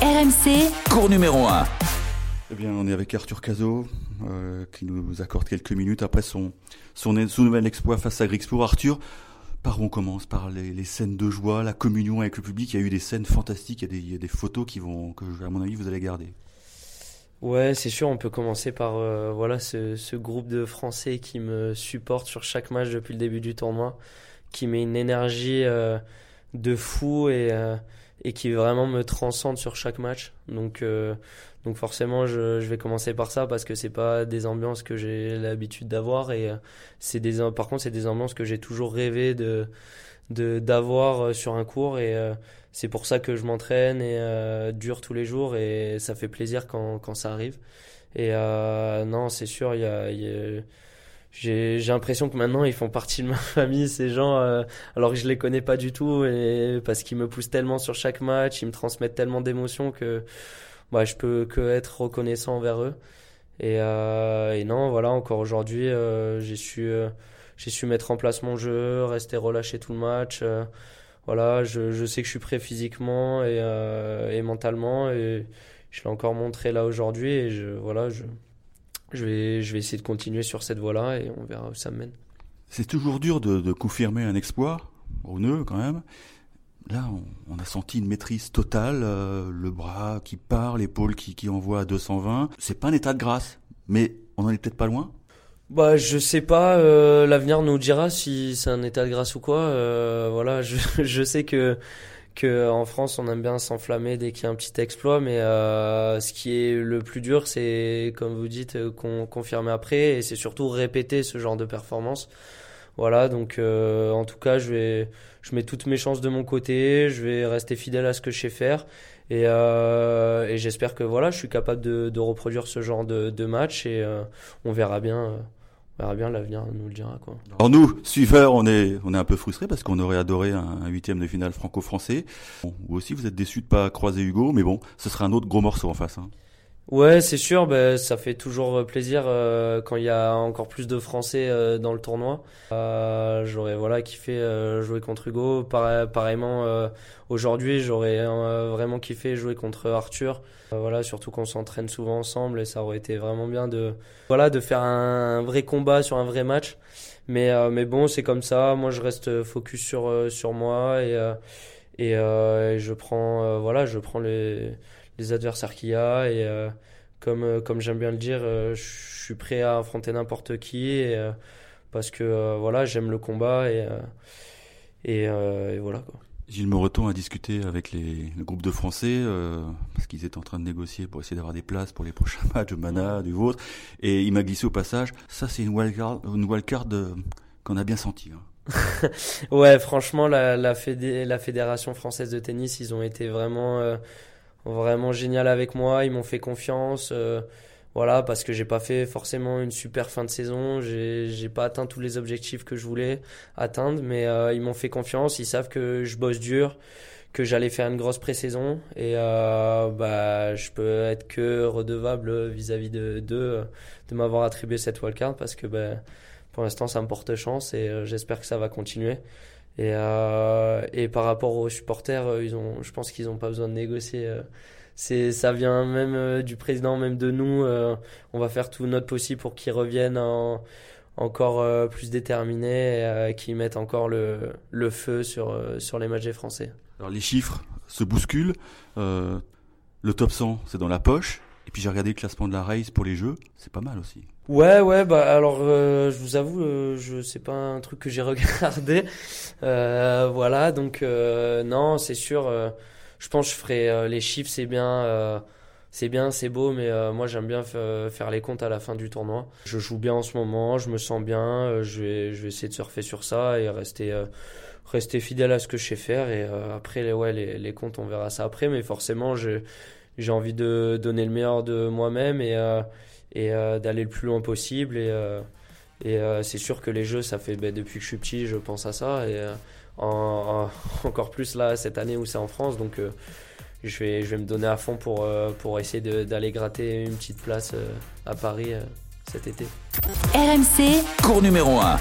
RMC, Cours numéro 1. Eh bien, on est avec Arthur Cazot, euh, qui nous accorde quelques minutes après son, son, son nouvel exploit face à Grixpour. Arthur, par où on commence? Par les, les scènes de joie, la communion avec le public? Il y a eu des scènes fantastiques, il y a des, il y a des photos qui vont, que, à mon avis, vous allez garder. Ouais, c'est sûr, on peut commencer par euh, voilà ce, ce groupe de Français qui me supporte sur chaque match depuis le début du tournoi, qui met une énergie euh, de fou et, euh, et qui vraiment me transcende sur chaque match. Donc, euh, donc forcément, je, je vais commencer par ça parce que c'est pas des ambiances que j'ai l'habitude d'avoir et euh, c'est des par contre c'est des ambiances que j'ai toujours rêvé de de d'avoir euh, sur un cours et euh, c'est pour ça que je m'entraîne et euh, dure tous les jours et ça fait plaisir quand quand ça arrive. Et euh, non, c'est sûr, il y a, il y a- j'ai l'impression que maintenant ils font partie de ma famille ces gens euh, alors que je les connais pas du tout et parce qu'ils me poussent tellement sur chaque match, ils me transmettent tellement d'émotions que bah, je peux que être reconnaissant envers eux. Et, euh, et non, voilà, encore aujourd'hui, euh, j'ai su, euh, j'ai su mettre en place mon jeu, rester relâché tout le match. euh, voilà, je, je sais que je suis prêt physiquement et, euh, et mentalement et je l'ai encore montré là aujourd'hui et je, voilà, je, je vais, je vais essayer de continuer sur cette voie-là et on verra où ça me mène. C'est toujours dur de, de confirmer un exploit, au nœud quand même. Là, on, on a senti une maîtrise totale, euh, le bras qui part, l'épaule qui, qui envoie à 220. C'est pas un état de grâce, mais on en est peut-être pas loin. Bah, je sais pas, euh, l'avenir nous dira si c'est un état de grâce ou quoi. Euh, voilà, je, je sais que, que en France, on aime bien s'enflammer dès qu'il y a un petit exploit, mais euh, ce qui est le plus dur, c'est, comme vous dites, euh, con, confirmer après, et c'est surtout répéter ce genre de performance. Voilà, donc euh, en tout cas, je vais, je mets toutes mes chances de mon côté, je vais rester fidèle à ce que je sais faire, et, j'espère que voilà, je suis capable de, reproduire ce genre de, de match, et on verra bien. On nous le. Alors nous, suiveurs, on est, on est un peu frustrés parce qu'on aurait adoré un, un huitième de finale franco-français. Bon, vous aussi, vous êtes déçus de pas croiser Hugo, mais bon, ce sera un autre gros morceau en face. Hein. Ouais, c'est sûr, ben, ça fait toujours plaisir euh, quand il y a encore plus de Français euh, dans le tournoi. Euh, j'aurais voilà kiffé euh, jouer contre Hugo. Pareil- pareillement, euh, aujourd'hui, j'aurais euh, vraiment kiffé jouer contre Arthur. Euh, voilà, surtout qu'on s'entraîne souvent ensemble et ça aurait été vraiment bien de voilà de faire un, vrai combat sur un vrai match. Mais euh, mais bon, c'est comme ça. Moi, je reste focus sur euh, sur moi et euh, et, euh, et je prends euh, voilà, je prends les les adversaires qu'il y a et euh, comme euh, comme j'aime bien le dire, euh, je suis prêt à affronter n'importe qui et, parce que voilà, j'aime le combat et et, et voilà quoi. Gilles Moreton a discuté avec les, le groupe de Français euh, parce qu'ils étaient en train de négocier pour essayer d'avoir des places pour les prochains matchs de Mana, du vôtre. Et il m'a glissé au passage, ça c'est une wildcard, une euh, qu'on a bien senti. Hein. Ouais, franchement, la, la, fédé- la Fédération française de tennis, ils ont été vraiment, euh, vraiment génial avec moi. Ils m'ont fait confiance. euh, voilà, parce que j'ai pas fait forcément une super fin de saison. J'ai, pas atteint tous les objectifs que je voulais atteindre, mais euh, ils m'ont fait confiance. Ils savent que je bosse dur, que j'allais faire une grosse pré-saison. Et euh, bah, je peux être que redevable vis-à-vis de d'eux de m'avoir attribué cette wildcard parce que bah, pour l'instant, ça me porte chance et euh, j'espère que ça va continuer. Et, euh, et par rapport aux supporters, euh, ils ont, je pense qu'ils n'ont pas besoin de négocier. euh. C'est, ça vient même du président, même de nous. on va faire tout notre possible pour qu'ils reviennent en- encore plus déterminés et qu'ils mettent encore le, le feu sur, sur les matchs des Français. Alors les chiffres se bousculent. Le top 100, c'est dans la poche. Et puis j'ai regardé le classement de la race pour les jeux, c'est pas mal aussi. Ouais, ouais, bah alors euh, je vous avoue, euh, je c'est pas un truc que j'ai regardé. Euh, voilà, donc euh, non, c'est sûr. je pense que je ferai les chiffres, c'est bien, c'est bien, c'est beau, mais moi j'aime bien fa- faire les comptes à la fin du tournoi. Je joue bien en ce moment, je me sens bien, je vais, je vais essayer de surfer sur ça et rester, rester fidèle à ce que je sais faire. Et après, les, ouais, les, les comptes, on verra ça après, mais forcément, j'ai, j'ai envie de donner le meilleur de moi-même et euh, et euh, d'aller le plus loin possible. Et, euh, et euh, c'est sûr que les jeux, ça fait ben, depuis que je suis petit, je pense à ça. Et euh, en, en- encore plus là, cette année où c'est en France. Donc euh, je, vais, je vais me donner à fond pour, euh, pour essayer d'aller gratter une petite place euh, à Paris euh, cet été. RMC, Cours numéro 1.